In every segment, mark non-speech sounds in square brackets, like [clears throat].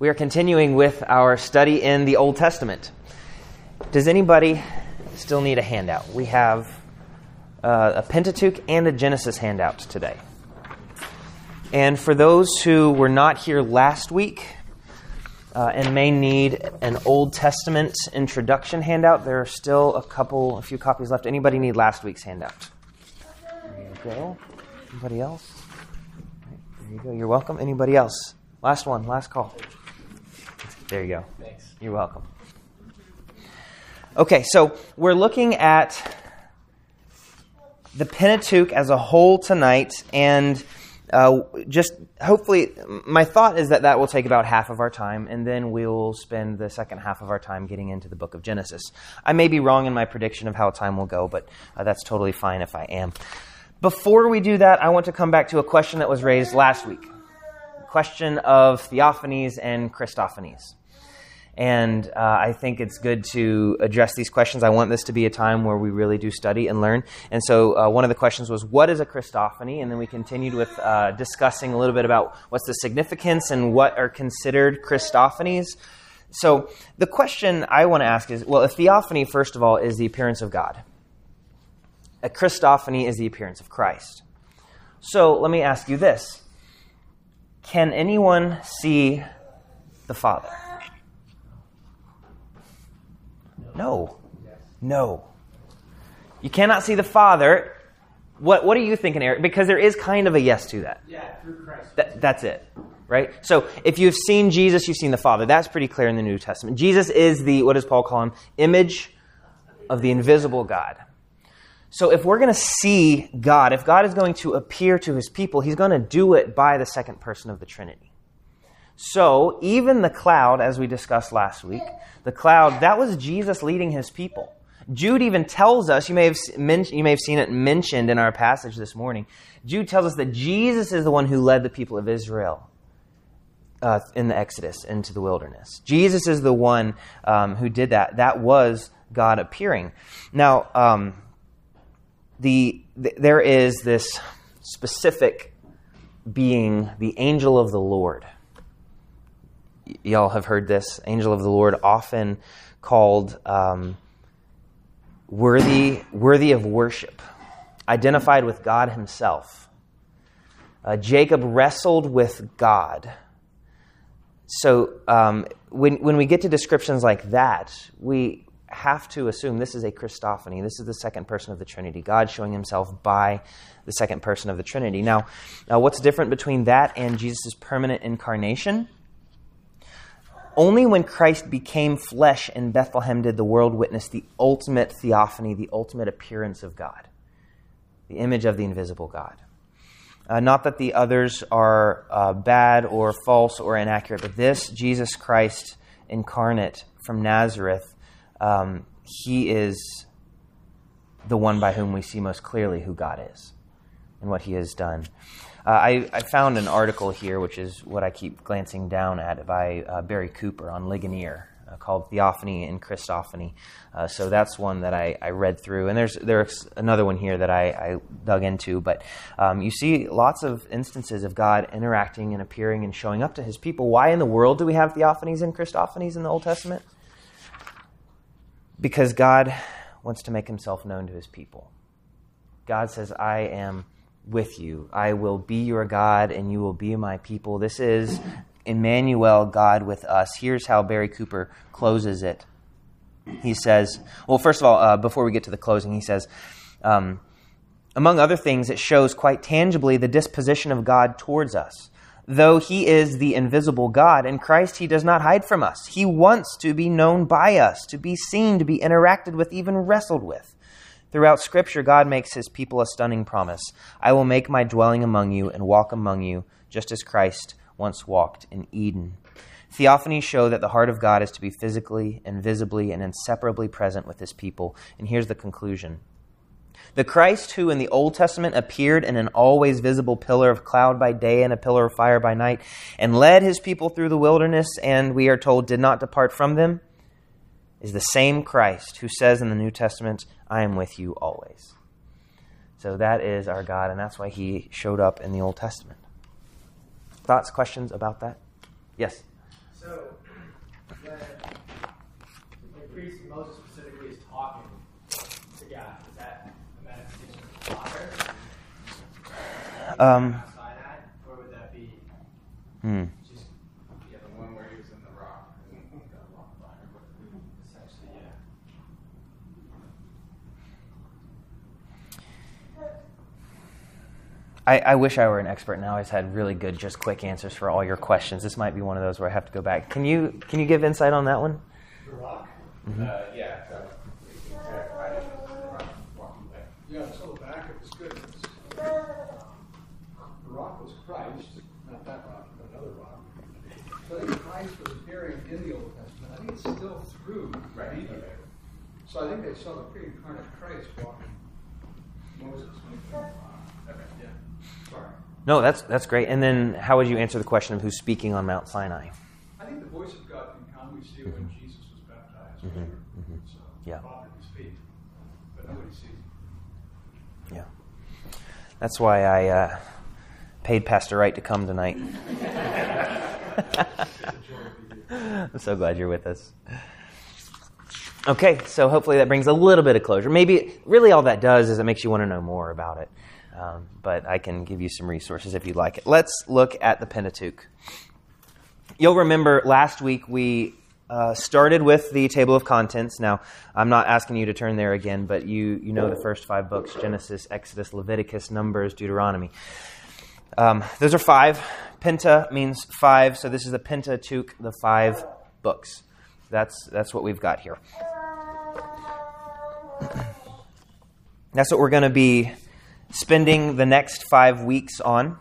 We are continuing with our study in the Old Testament. Does anybody still need a handout? We have uh, a Pentateuch and a Genesis handout today. And for those who were not here last week uh, and may need an Old Testament introduction handout, there are still a couple, a few copies left. Anybody need last week's handout? There you go. Anybody else? There you go. You're welcome. Anybody else? Last one, last call. There you go. Thanks. You're welcome. Okay, so we're looking at the Pentateuch as a whole tonight, and uh, just hopefully, my thought is that that will take about half of our time, and then we'll spend the second half of our time getting into the book of Genesis. I may be wrong in my prediction of how time will go, but uh, that's totally fine if I am. Before we do that, I want to come back to a question that was raised last week question of theophanies and Christophanies. And uh, I think it's good to address these questions. I want this to be a time where we really do study and learn. And so, uh, one of the questions was, What is a Christophany? And then we continued with uh, discussing a little bit about what's the significance and what are considered Christophanies. So, the question I want to ask is well, a theophany, first of all, is the appearance of God, a Christophany is the appearance of Christ. So, let me ask you this Can anyone see the Father? No. No. You cannot see the Father. What, what are you thinking, Eric? Because there is kind of a yes to that. Yeah, through Christ. That, that's it, right? So if you've seen Jesus, you've seen the Father. That's pretty clear in the New Testament. Jesus is the, what does Paul call him? Image of the invisible God. So if we're going to see God, if God is going to appear to his people, he's going to do it by the second person of the Trinity. So even the cloud, as we discussed last week, the cloud, that was Jesus leading his people. Jude even tells us, you may, have, you may have seen it mentioned in our passage this morning. Jude tells us that Jesus is the one who led the people of Israel uh, in the Exodus into the wilderness. Jesus is the one um, who did that. That was God appearing. Now, um, the, the, there is this specific being, the angel of the Lord. Y'all have heard this. Angel of the Lord, often called um, worthy, worthy of worship, identified with God Himself. Uh, Jacob wrestled with God. So um, when, when we get to descriptions like that, we have to assume this is a Christophany. This is the second person of the Trinity. God showing himself by the second person of the Trinity. Now, uh, what's different between that and Jesus' permanent incarnation? Only when Christ became flesh in Bethlehem did the world witness the ultimate theophany, the ultimate appearance of God, the image of the invisible God. Uh, not that the others are uh, bad or false or inaccurate, but this, Jesus Christ incarnate from Nazareth, um, he is the one by whom we see most clearly who God is and what he has done. Uh, I, I, found an article here, which is what I keep glancing down at, by uh, Barry Cooper on Ligonier. Uh, called Theophany and Christophany. Uh, so that's one that I, I, read through. And there's there's another one here that I, I dug into. But um, you see lots of instances of God interacting and appearing and showing up to his people. Why in the world do we have theophanies and Christophanies in the Old Testament? Because God wants to make himself known to his people. God says, I am with you. I will be your God and you will be my people. This is Emmanuel, God with us. Here's how Barry Cooper closes it. He says, well, first of all, uh, before we get to the closing, he says, um, among other things, it shows quite tangibly the disposition of God towards us. Though he is the invisible God, in Christ he does not hide from us. He wants to be known by us, to be seen, to be interacted with, even wrestled with. Throughout Scripture, God makes his people a stunning promise I will make my dwelling among you and walk among you, just as Christ once walked in Eden. Theophanies show that the heart of God is to be physically and visibly and inseparably present with his people. And here's the conclusion. The Christ who in the Old Testament appeared in an always visible pillar of cloud by day and a pillar of fire by night, and led his people through the wilderness, and we are told did not depart from them, is the same Christ who says in the New Testament, I am with you always. So that is our God, and that's why he showed up in the Old Testament. Thoughts, questions about that? Yes? So the priest Moses specifically is talking to God. Is that a manifestation of the Father? Um, Sinai, or would that be hmm. just Yeah, the one where he was in the rock. and got locked by him. essentially, yeah? I, I wish I were an expert and I always had really good, just quick answers for all your questions. This might be one of those where I have to go back. Can you can you give insight on that one? The rock? Uh, yeah, so we can clarify it as the rock. Yeah, so the back of his goodness. The rock was Christ, not that rock, but another rock. So I think Christ was appearing in the Old Testament. I think it's still through Right, mediator. okay. So I think they saw the pre-incarnate Christ walking Moses when he came along. Okay. Yeah, sorry. No, that's that's great. And then how would you answer the question of who's speaking on Mount Sinai? I think the voice of God can come. We see it when Jesus was baptized. Mm-hmm. Yeah. Father at his feet, but nobody sees him. Yeah, that's why I uh, paid Pastor Wright to come tonight. [laughs] I'm so glad you're with us. Okay, so hopefully that brings a little bit of closure. Maybe really all that does is it makes you want to know more about it. Um, but I can give you some resources if you'd like it. Let's look at the Pentateuch. You'll remember last week we uh, started with the table of contents. Now, I'm not asking you to turn there again, but you, you know the first five books Genesis, Exodus, Leviticus, Numbers, Deuteronomy. Um, those are five. Penta means five, so this is the Pentateuch, the five books. That's, that's what we've got here. That's what we're going to be spending the next five weeks on.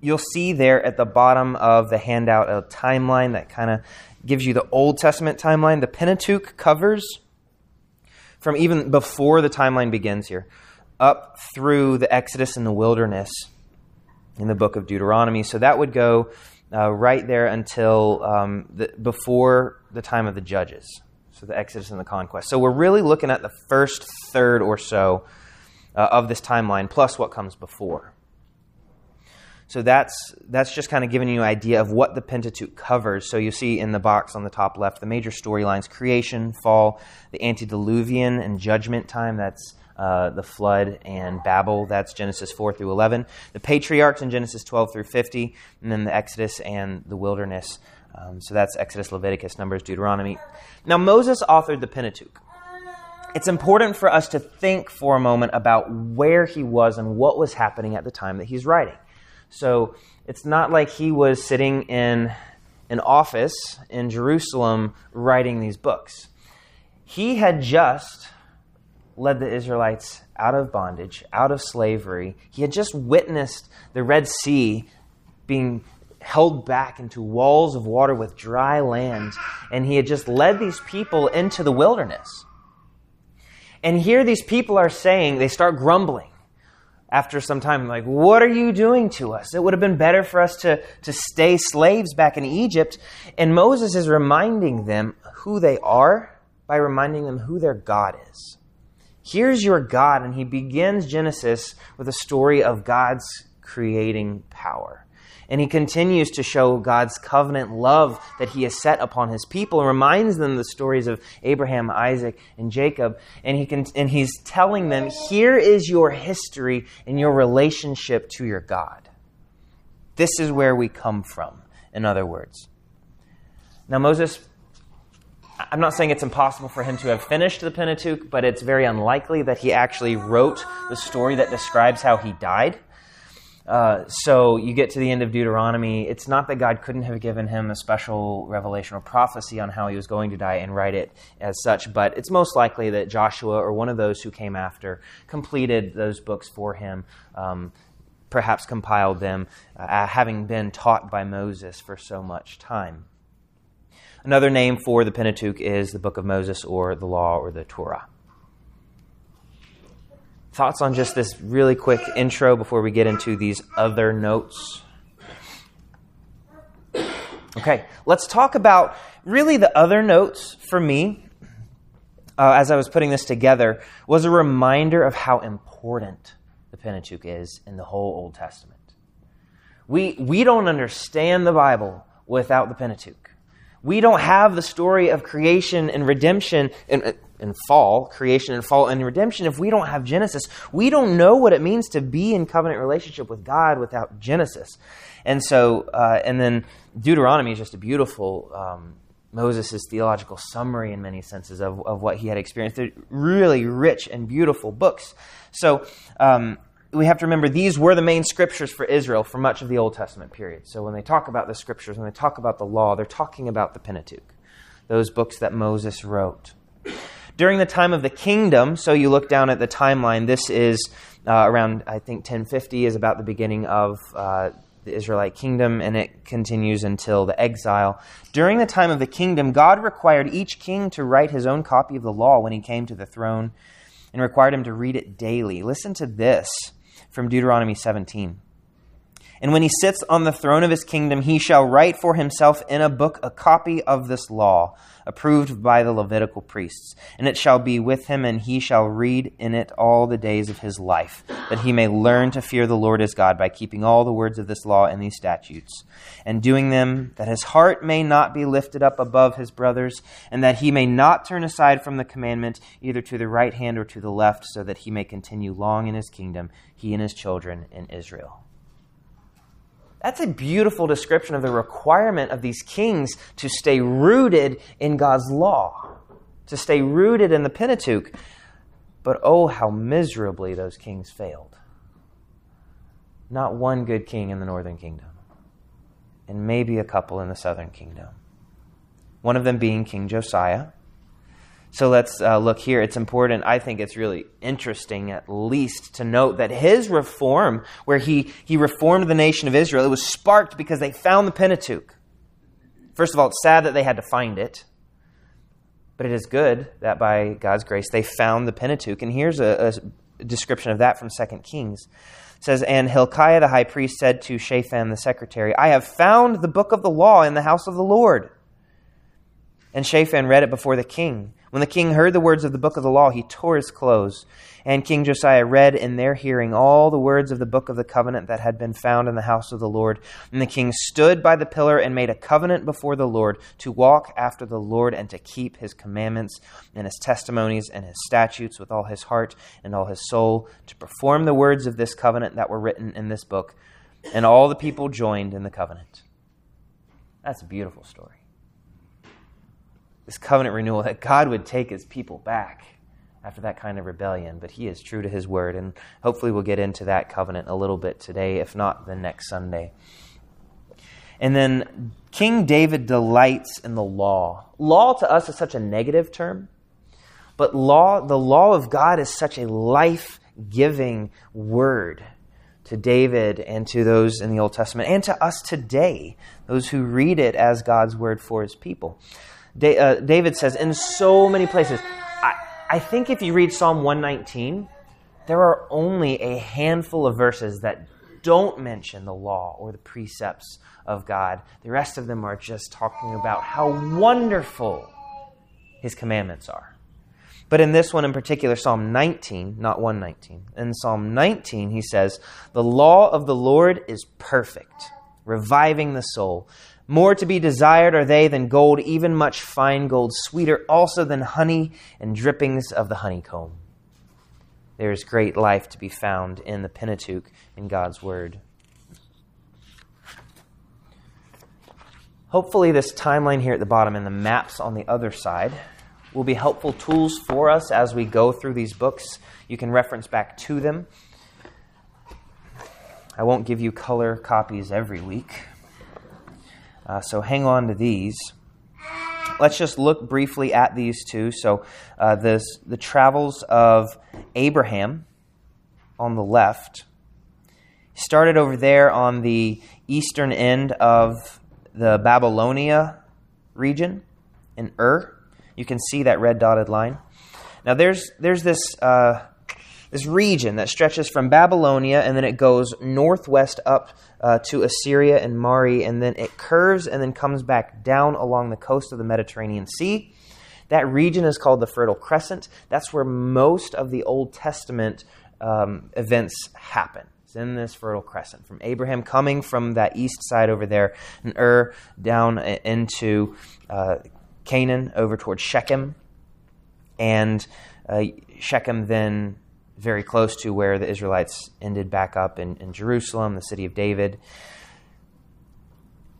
You'll see there at the bottom of the handout a timeline that kind of gives you the Old Testament timeline. The Pentateuch covers from even before the timeline begins here up through the Exodus and the wilderness in the book of Deuteronomy. So that would go uh, right there until um, the, before the time of the judges. So the Exodus and the conquest. So we're really looking at the first third or so uh, of this timeline, plus what comes before. So that's that's just kind of giving you an idea of what the Pentateuch covers. So you see in the box on the top left the major storylines: creation, fall, the antediluvian and judgment time. That's uh, the flood and Babel. That's Genesis 4 through 11. The patriarchs in Genesis 12 through 50, and then the Exodus and the wilderness. Um, so that's Exodus, Leviticus, Numbers, Deuteronomy. Now Moses authored the Pentateuch. It's important for us to think for a moment about where he was and what was happening at the time that he's writing. So it's not like he was sitting in an office in Jerusalem writing these books. He had just led the Israelites out of bondage, out of slavery. He had just witnessed the Red Sea being held back into walls of water with dry land, and he had just led these people into the wilderness. And here these people are saying, they start grumbling after some time, like, what are you doing to us? It would have been better for us to, to stay slaves back in Egypt. And Moses is reminding them who they are by reminding them who their God is. Here's your God, and he begins Genesis with a story of God's creating power. And he continues to show God's covenant love that he has set upon his people and reminds them the stories of Abraham, Isaac, and Jacob. And, he can, and he's telling them, here is your history and your relationship to your God. This is where we come from, in other words. Now, Moses, I'm not saying it's impossible for him to have finished the Pentateuch, but it's very unlikely that he actually wrote the story that describes how he died. Uh, so you get to the end of Deuteronomy. It's not that God couldn't have given him a special revelation or prophecy on how he was going to die and write it as such, but it's most likely that Joshua or one of those who came after completed those books for him, um, perhaps compiled them, uh, having been taught by Moses for so much time. Another name for the Pentateuch is the Book of Moses or the Law or the Torah thoughts on just this really quick intro before we get into these other notes? Okay, let's talk about really the other notes for me uh, as I was putting this together was a reminder of how important the Pentateuch is in the whole Old Testament. We, we don't understand the Bible without the Pentateuch. We don't have the story of creation and redemption and, and fall, creation and fall and redemption if we don't have Genesis. We don't know what it means to be in covenant relationship with God without Genesis. And so, uh, and then Deuteronomy is just a beautiful um, Moses' theological summary in many senses of, of what he had experienced. They're really rich and beautiful books. So um, we have to remember these were the main scriptures for Israel for much of the Old Testament period. So when they talk about the scriptures, when they talk about the law, they're talking about the Pentateuch, those books that Moses wrote. During the time of the kingdom, so you look down at the timeline, this is uh, around, I think, 1050 is about the beginning of. Uh, the Israelite kingdom, and it continues until the exile. During the time of the kingdom, God required each king to write his own copy of the law when he came to the throne and required him to read it daily. Listen to this from Deuteronomy 17. And when he sits on the throne of his kingdom, he shall write for himself in a book a copy of this law, approved by the Levitical priests. And it shall be with him, and he shall read in it all the days of his life, that he may learn to fear the Lord his God by keeping all the words of this law and these statutes, and doing them, that his heart may not be lifted up above his brothers, and that he may not turn aside from the commandment, either to the right hand or to the left, so that he may continue long in his kingdom, he and his children in Israel. That's a beautiful description of the requirement of these kings to stay rooted in God's law, to stay rooted in the Pentateuch. But oh, how miserably those kings failed. Not one good king in the northern kingdom, and maybe a couple in the southern kingdom. One of them being King Josiah so let's uh, look here. It's important. I think it's really interesting, at least, to note that his reform, where he, he reformed the nation of Israel, it was sparked because they found the Pentateuch. First of all, it's sad that they had to find it, but it is good that by God's grace they found the Pentateuch. And here's a, a description of that from 2 Kings. It says, And Hilkiah the high priest said to Shaphan the secretary, I have found the book of the law in the house of the Lord. And Shaphan read it before the king. When the king heard the words of the book of the law, he tore his clothes. And King Josiah read in their hearing all the words of the book of the covenant that had been found in the house of the Lord. And the king stood by the pillar and made a covenant before the Lord to walk after the Lord and to keep his commandments and his testimonies and his statutes with all his heart and all his soul, to perform the words of this covenant that were written in this book. And all the people joined in the covenant. That's a beautiful story this covenant renewal, that God would take his people back after that kind of rebellion. But he is true to his word, and hopefully we'll get into that covenant a little bit today, if not the next Sunday. And then King David delights in the law. Law to us is such a negative term, but law, the law of God is such a life giving word to David and to those in the Old Testament and to us today, those who read it as God's word for his people. Uh, David says in so many places. I, I think if you read Psalm 119, there are only a handful of verses that don't mention the law or the precepts of God. The rest of them are just talking about how wonderful his commandments are. But in this one in particular, Psalm 19, not 119, in Psalm 19, he says, The law of the Lord is perfect, reviving the soul. More to be desired are they than gold, even much fine gold, sweeter also than honey and drippings of the honeycomb. There is great life to be found in the Pentateuch in God's Word. Hopefully, this timeline here at the bottom and the maps on the other side will be helpful tools for us as we go through these books. You can reference back to them. I won't give you color copies every week. Uh, so hang on to these. Let's just look briefly at these two. So, uh, this, the travels of Abraham on the left started over there on the eastern end of the Babylonia region in Ur. You can see that red dotted line. Now, there's, there's this, uh, this region that stretches from Babylonia and then it goes northwest up uh, to Assyria and Mari, and then it curves and then comes back down along the coast of the Mediterranean Sea. That region is called the Fertile Crescent. That's where most of the Old Testament um, events happen. It's in this fertile crescent from Abraham coming from that east side over there and Ur down into uh, Canaan over towards Shechem. And uh, Shechem then very close to where the Israelites ended back up in, in Jerusalem, the city of David.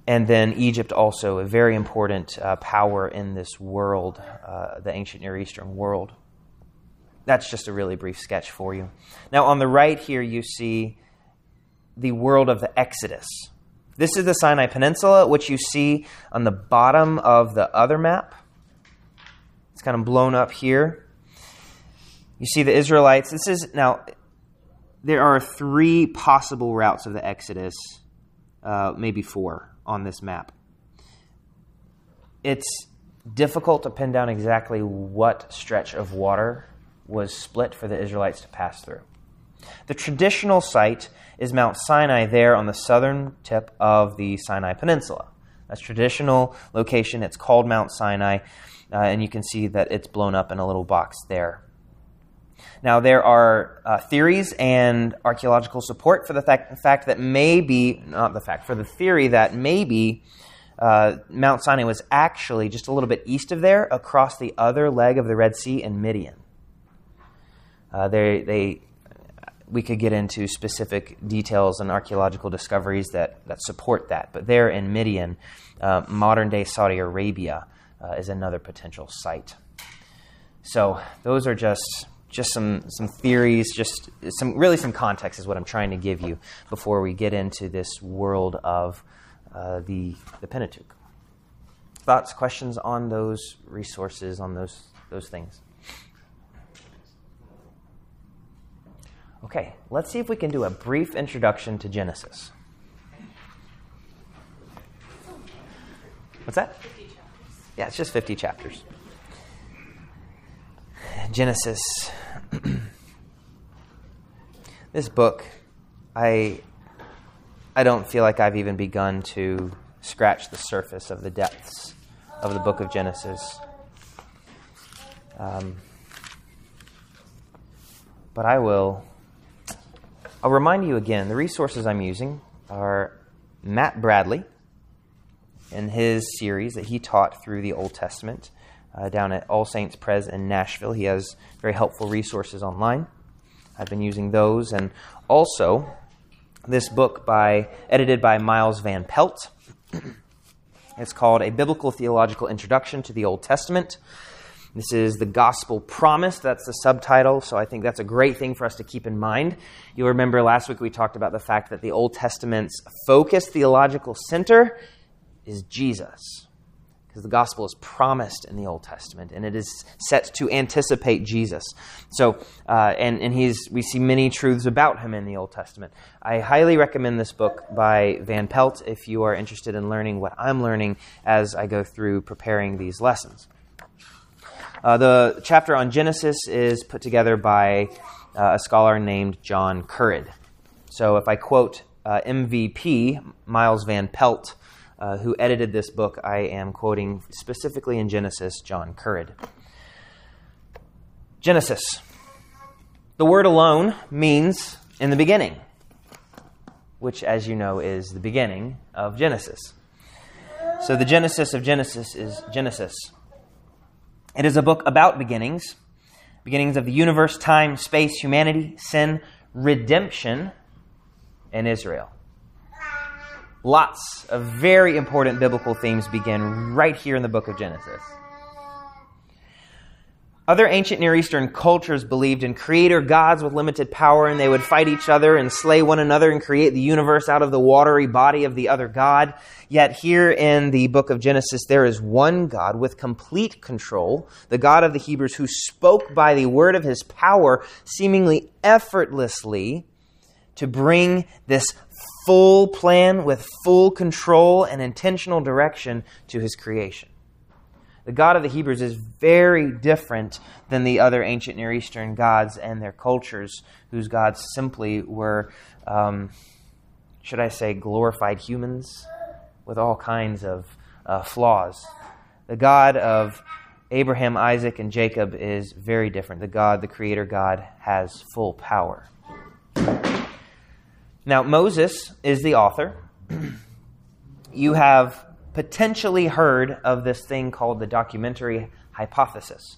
And then Egypt, also a very important uh, power in this world, uh, the ancient Near Eastern world. That's just a really brief sketch for you. Now, on the right here, you see the world of the Exodus. This is the Sinai Peninsula, which you see on the bottom of the other map. It's kind of blown up here. You see the Israelites. This is now, there are three possible routes of the Exodus, uh, maybe four on this map. It's difficult to pin down exactly what stretch of water was split for the Israelites to pass through. The traditional site is Mount Sinai there on the southern tip of the Sinai Peninsula. That's traditional location. It's called Mount Sinai, uh, and you can see that it's blown up in a little box there. Now, there are uh, theories and archaeological support for the fact, fact, that maybe, not the fact, for the theory that maybe uh, Mount Sinai was actually just a little bit east of there, across the other leg of the Red Sea in Midian. Uh, they, they, we could get into specific details and archaeological discoveries that, that support that. But there in Midian, uh, modern day Saudi Arabia uh, is another potential site. So those are just just some some theories, just some really some context is what I'm trying to give you before we get into this world of uh, the the Pentateuch. Thoughts, questions on those resources, on those those things. Okay, let's see if we can do a brief introduction to Genesis. What's that? Yeah, it's just 50 chapters. Genesis. [clears throat] this book, I, I don't feel like I've even begun to scratch the surface of the depths of the book of Genesis. Um, but I will I'll remind you again the resources I'm using are Matt Bradley and his series that he taught through the Old Testament uh, down at All Saints Pres in Nashville. He has very helpful resources online. I've been using those, and also this book by edited by Miles Van Pelt. [clears throat] it's called A Biblical Theological Introduction to the Old Testament. This is the gospel promise. That's the subtitle. So I think that's a great thing for us to keep in mind. You'll remember last week we talked about the fact that the Old Testament's focus, theological center, is Jesus. Because the gospel is promised in the Old Testament, and it is set to anticipate Jesus. So, uh, and and he's we see many truths about him in the Old Testament. I highly recommend this book by Van Pelt if you are interested in learning what I'm learning as I go through preparing these lessons. Uh, the chapter on Genesis is put together by uh, a scholar named John Currid. So if I quote uh, MVP, Miles Van Pelt, uh, who edited this book, I am quoting specifically in Genesis, John Currid. Genesis. The word alone means in the beginning, which, as you know, is the beginning of Genesis. So the Genesis of Genesis is Genesis. It is a book about beginnings beginnings of the universe, time, space, humanity, sin, redemption, and Israel. Lots of very important biblical themes begin right here in the book of Genesis. Other ancient Near Eastern cultures believed in creator gods with limited power, and they would fight each other and slay one another and create the universe out of the watery body of the other God. Yet, here in the book of Genesis, there is one God with complete control, the God of the Hebrews, who spoke by the word of his power, seemingly effortlessly, to bring this full plan with full control and intentional direction to his creation. The God of the Hebrews is very different than the other ancient Near Eastern gods and their cultures, whose gods simply were, um, should I say, glorified humans with all kinds of uh, flaws. The God of Abraham, Isaac, and Jacob is very different. The God, the Creator God, has full power. Now, Moses is the author. you have potentially heard of this thing called the documentary hypothesis.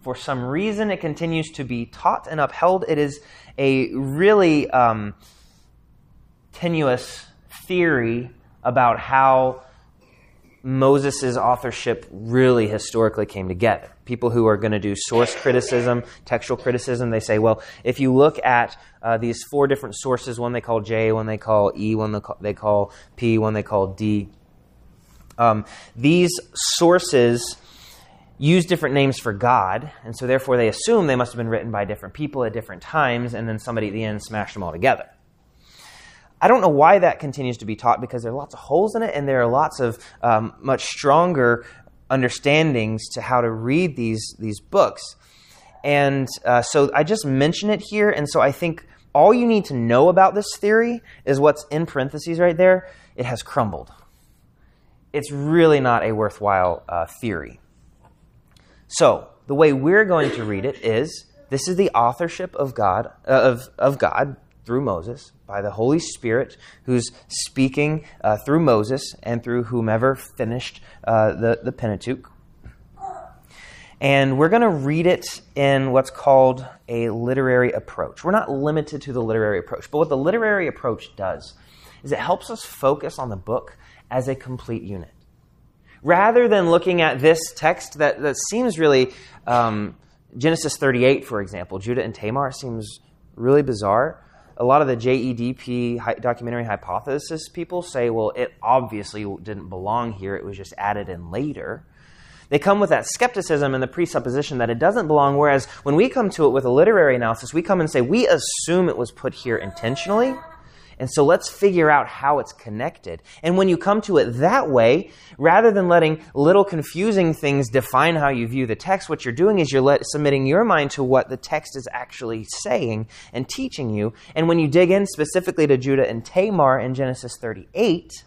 For some reason, it continues to be taught and upheld. It is a really um, tenuous theory about how Moses' authorship really historically came together. People who are going to do source criticism, textual criticism, they say, well, if you look at uh, these four different sources, one they call J, one they call E, one they call P, one they call D, um, these sources use different names for God, and so therefore they assume they must have been written by different people at different times, and then somebody at the end smashed them all together. I don't know why that continues to be taught because there are lots of holes in it, and there are lots of um, much stronger understandings to how to read these these books. And uh, so I just mention it here, and so I think all you need to know about this theory is what's in parentheses right there. It has crumbled. It's really not a worthwhile uh, theory. So the way we're going to read it is this is the authorship of God uh, of, of God through Moses by the Holy Spirit who's speaking uh, through Moses and through whomever finished uh, the, the Pentateuch. And we're going to read it in what's called a literary approach. We're not limited to the literary approach, but what the literary approach does is it helps us focus on the book as a complete unit. Rather than looking at this text that, that seems really, um, Genesis 38, for example, Judah and Tamar seems really bizarre a lot of the JEDP documentary hypothesis people say, well, it obviously didn't belong here, it was just added in later. They come with that skepticism and the presupposition that it doesn't belong, whereas when we come to it with a literary analysis, we come and say, we assume it was put here intentionally and so let's figure out how it's connected. And when you come to it that way, rather than letting little confusing things define how you view the text, what you're doing is you're let, submitting your mind to what the text is actually saying and teaching you. And when you dig in specifically to Judah and Tamar in Genesis 38,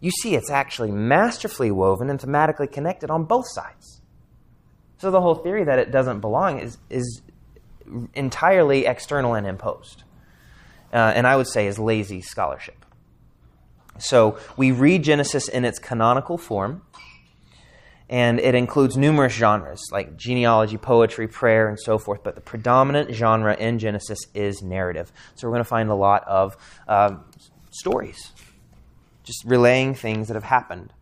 you see it's actually masterfully woven and thematically connected on both sides. So the whole theory that it doesn't belong is, is entirely external and imposed uh, and I would say is lazy scholarship. So we read Genesis in its canonical form, and it includes numerous genres like genealogy, poetry, prayer, and so forth. But the predominant genre in Genesis is narrative. So we're going to find a lot of uh, stories, just relaying things that have happened.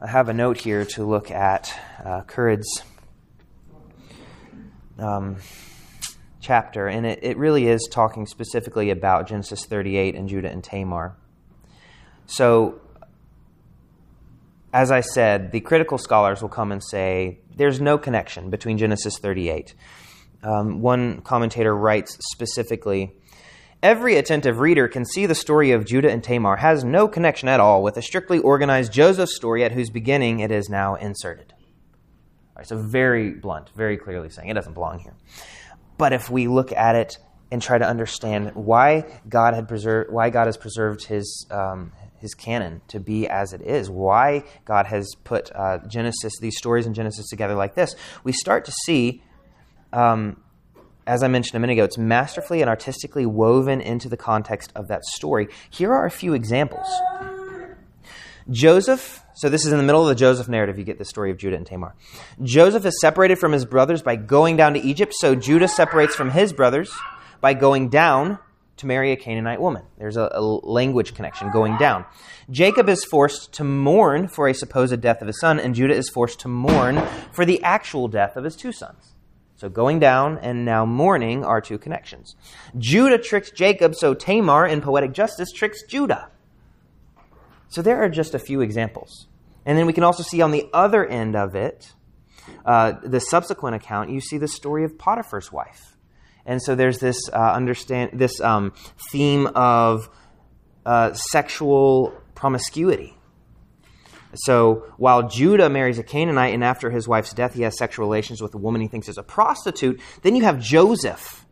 I have a note here to look at uh. Um, chapter, and it, it really is talking specifically about Genesis 38 and Judah and Tamar. So, as I said, the critical scholars will come and say there's no connection between Genesis 38. Um, one commentator writes specifically Every attentive reader can see the story of Judah and Tamar has no connection at all with a strictly organized Joseph story at whose beginning it is now inserted. All right, so, very blunt, very clearly saying it doesn't belong here. But if we look at it and try to understand why God had preserved, why God has preserved His um, His canon to be as it is, why God has put uh, Genesis, these stories in Genesis together like this, we start to see. Um, as I mentioned a minute ago, it's masterfully and artistically woven into the context of that story. Here are a few examples. Joseph, so this is in the middle of the Joseph narrative, you get the story of Judah and Tamar. Joseph is separated from his brothers by going down to Egypt, so Judah separates from his brothers by going down to marry a Canaanite woman. There's a, a, language connection going down. Jacob is forced to mourn for a supposed death of his son, and Judah is forced to mourn for the actual death of his two sons. So going down and now mourning are two connections. Judah tricks Jacob, so Tamar, in poetic justice, tricks Judah. So there are just a few examples. And then we can also see on the other end of it, uh, the subsequent account, you see the story of Potiphar's wife. And so there's this uh, understand this um, theme of uh, sexual promiscuity. So while Judah marries a Canaanite and after his wife's death he has sexual relations with a woman he thinks is a prostitute, then you have Joseph.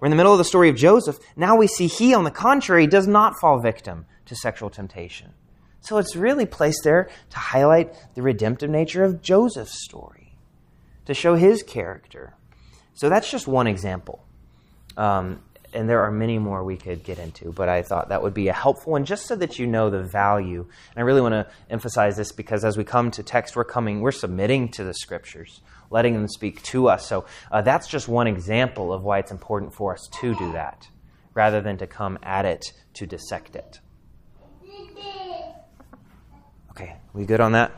We're in the middle of the story of Joseph. Now we see he, on the contrary, does not fall victim to sexual temptation. So it's really placed there to highlight the redemptive nature of Joseph's story, to show his character. So that's just one example. Um, and there are many more we could get into, but I thought that would be a helpful one just so that you know the value. And I really want to emphasize this because as we come to text, we're coming, we're submitting to the scriptures, letting them speak to us. So uh, that's just one example of why it's important for us to do that rather than to come at it to dissect it. Okay, we good on that?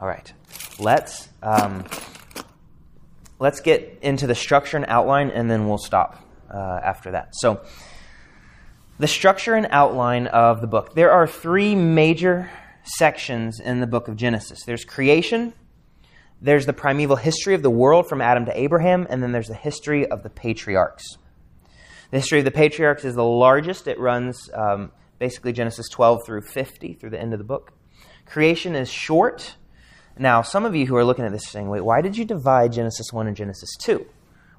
All right. Let's um, let's get into the structure and outline, and then we'll stop uh, after that. So, the structure and outline of the book. There are three major sections in the book of Genesis. There's creation. There's the primeval history of the world from Adam to Abraham, and then there's the history of the patriarchs. The history of the patriarchs is the largest. It runs um, basically Genesis 12 through 50, through the end of the book. Creation is short. Now, some of you who are looking at this saying, wait, why did you divide Genesis 1 and Genesis 2?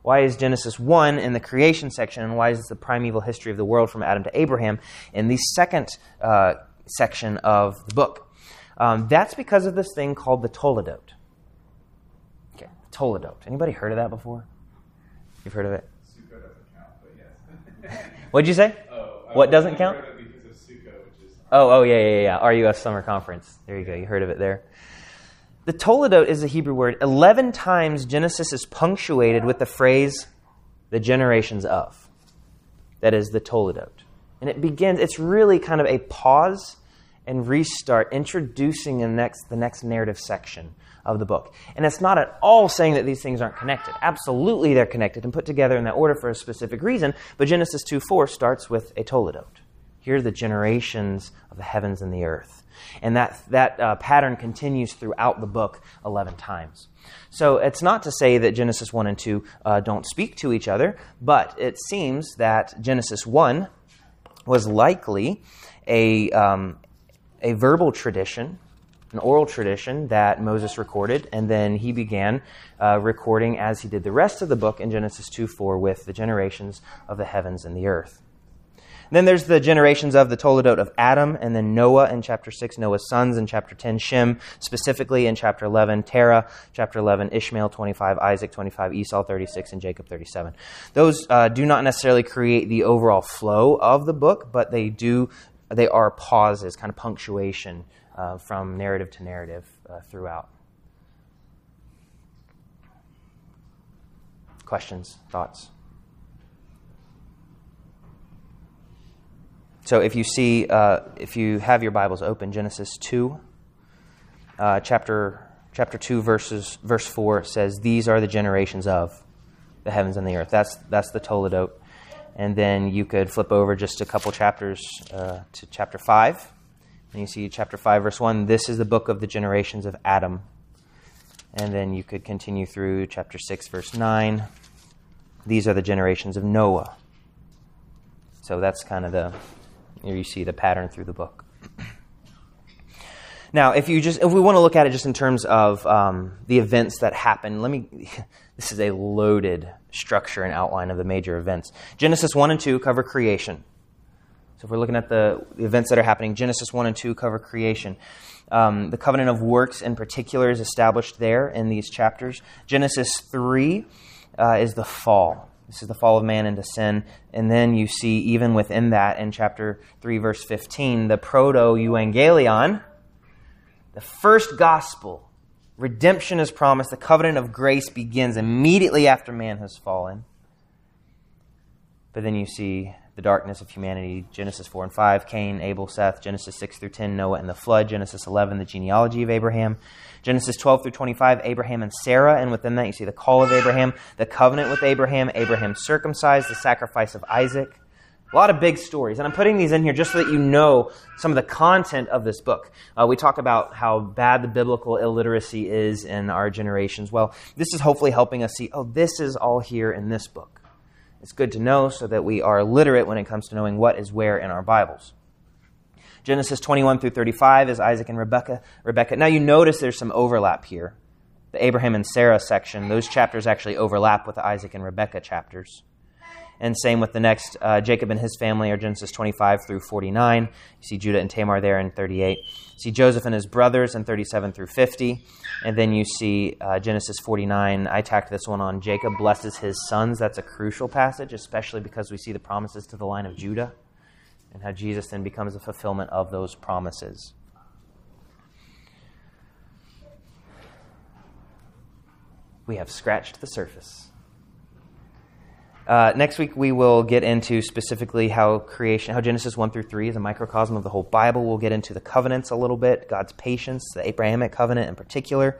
Why is Genesis 1 in the creation section, and why is the primeval history of the world from Adam to Abraham in the second uh, section of the book? Um, that's because of this thing called the Toledot. Okay, Toledot. Anybody heard of that before? You've heard of it? Count, but yes. What'd you say? oh, What doesn't count? heard it because of Sukkot, which is Oh, oh yeah, yeah, yeah. RUF Summer Conference. There you go. You heard of it there. The Toledot is a Hebrew word. Eleven times Genesis is punctuated with the phrase "the generations of." That is the Toledot, and it begins. It's really kind of a pause and restart, introducing the next the next narrative section of the book. And it's not at all saying that these things aren't connected. Absolutely, they're connected and put together in that order for a specific reason. But Genesis two four starts with a Toledot. Here are the generations of the heavens and the earth. And that, that uh, pattern continues throughout the book 11 times. So it's not to say that Genesis 1 and 2 uh, don't speak to each other, but it seems that Genesis 1 was likely a, um, a verbal tradition, an oral tradition that Moses recorded, and then he began uh, recording as he did the rest of the book in Genesis 2 4 with the generations of the heavens and the earth. Then there's the generations of the Toledot of Adam, and then Noah in chapter 6, Noah's sons in chapter 10, Shem specifically in chapter 11, Terah, chapter 11, Ishmael 25, Isaac 25, Esau 36, and Jacob 37. Those uh, do not necessarily create the overall flow of the book, but they do, they are pauses, kind of punctuation uh, from narrative to narrative uh, throughout. Questions, thoughts? So if you see, uh, if you have your Bibles open, Genesis 2, uh, chapter, chapter 2, verses, verse 4 says, These are the generations of the heavens and the earth. That's, that's the Toledot. And then you could flip over just a couple chapters uh, to chapter 5. And you see chapter 5, verse 1. This is the book of the generations of Adam. And then you could continue through chapter 6, verse 9. These are the generations of Noah. So that's kind of the you see the pattern through the book. Now, if you just if we want to look at it just in terms of um, the events that happen, let me. [laughs] This is a loaded structure and outline of the major events. Genesis one and two cover creation. So if we're looking at the, events that are happening, Genesis one and two cover creation. Um, the covenant of works in particular is established there in these chapters. Genesis three uh, is the fall. This is the fall of man into sin. And then you see, even within that, in chapter 3, verse 15, the proto euangelion, the first gospel. Redemption is promised. The covenant of grace begins immediately after man has fallen. But then you see the darkness of humanity Genesis 4 and 5, Cain, Abel, Seth, Genesis 6 through 10, Noah and the flood, Genesis 11, the genealogy of Abraham, Genesis 12 through 25, Abraham and Sarah, and within that you see the call of Abraham, the covenant with Abraham, Abraham circumcised, the sacrifice of Isaac. A lot of big stories. And I'm putting these in here just so that you know some of the content of this book. Uh, we talk about how bad the biblical illiteracy is in our generations. Well, this is hopefully helping us see, oh, this is all here in this book. It's good to know so that we are literate when it comes to knowing what is where in our Bibles. Genesis 21 through 35 is Isaac and Rebecca. Rebecca. Now you notice there's some overlap here. The Abraham and Sarah section, those chapters actually overlap with the Isaac and Rebecca chapters. And same with the next, uh, Jacob and his family are Genesis 25 through 49. You see Judah and Tamar there in 38. You see Joseph and his brothers in 37 through 50. And then you see uh, Genesis 49. I tacked this one on Jacob blesses his sons. That's a crucial passage, especially because we see the promises to the line of Judah and how Jesus then becomes a fulfillment of those promises. We have scratched the surface. Uh, next week, we will get into specifically how creation, how Genesis 1 through 3 is a microcosm of the whole Bible. We'll get into the covenants a little bit, God's patience, the Abrahamic covenant in particular,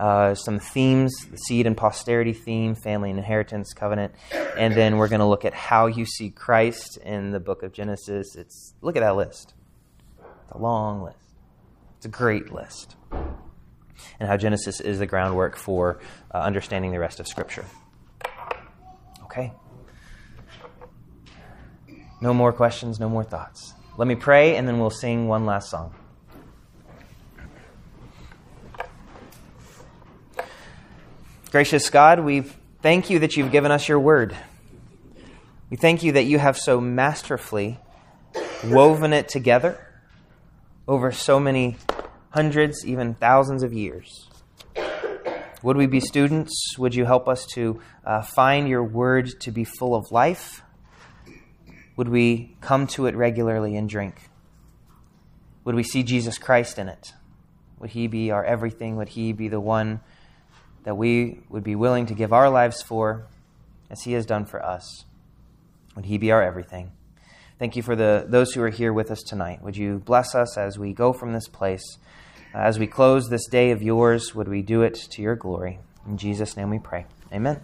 uh, some themes, the seed and posterity theme, family and inheritance covenant. And then we're going to look at how you see Christ in the book of Genesis. It's Look at that list. It's a long list, it's a great list. And how Genesis is the groundwork for uh, understanding the rest of Scripture. Okay. No more questions, no more thoughts. Let me pray, and then we'll sing one last song. Gracious God, we thank you that you've given us your word. We thank you that you have so masterfully woven it together over so many hundreds, even thousands of years. Would we be students? Would you help us to uh, find your word to be full of life? Would we come to it regularly and drink? Would we see Jesus Christ in it? Would he be our everything? Would he be the one that we would be willing to give our lives for as he has done for us? Would he be our everything? Thank you for the, those who are here with us tonight. Would you bless us as we go from this place? As we close this day of yours, would we do it to your glory? In Jesus' name we pray. Amen.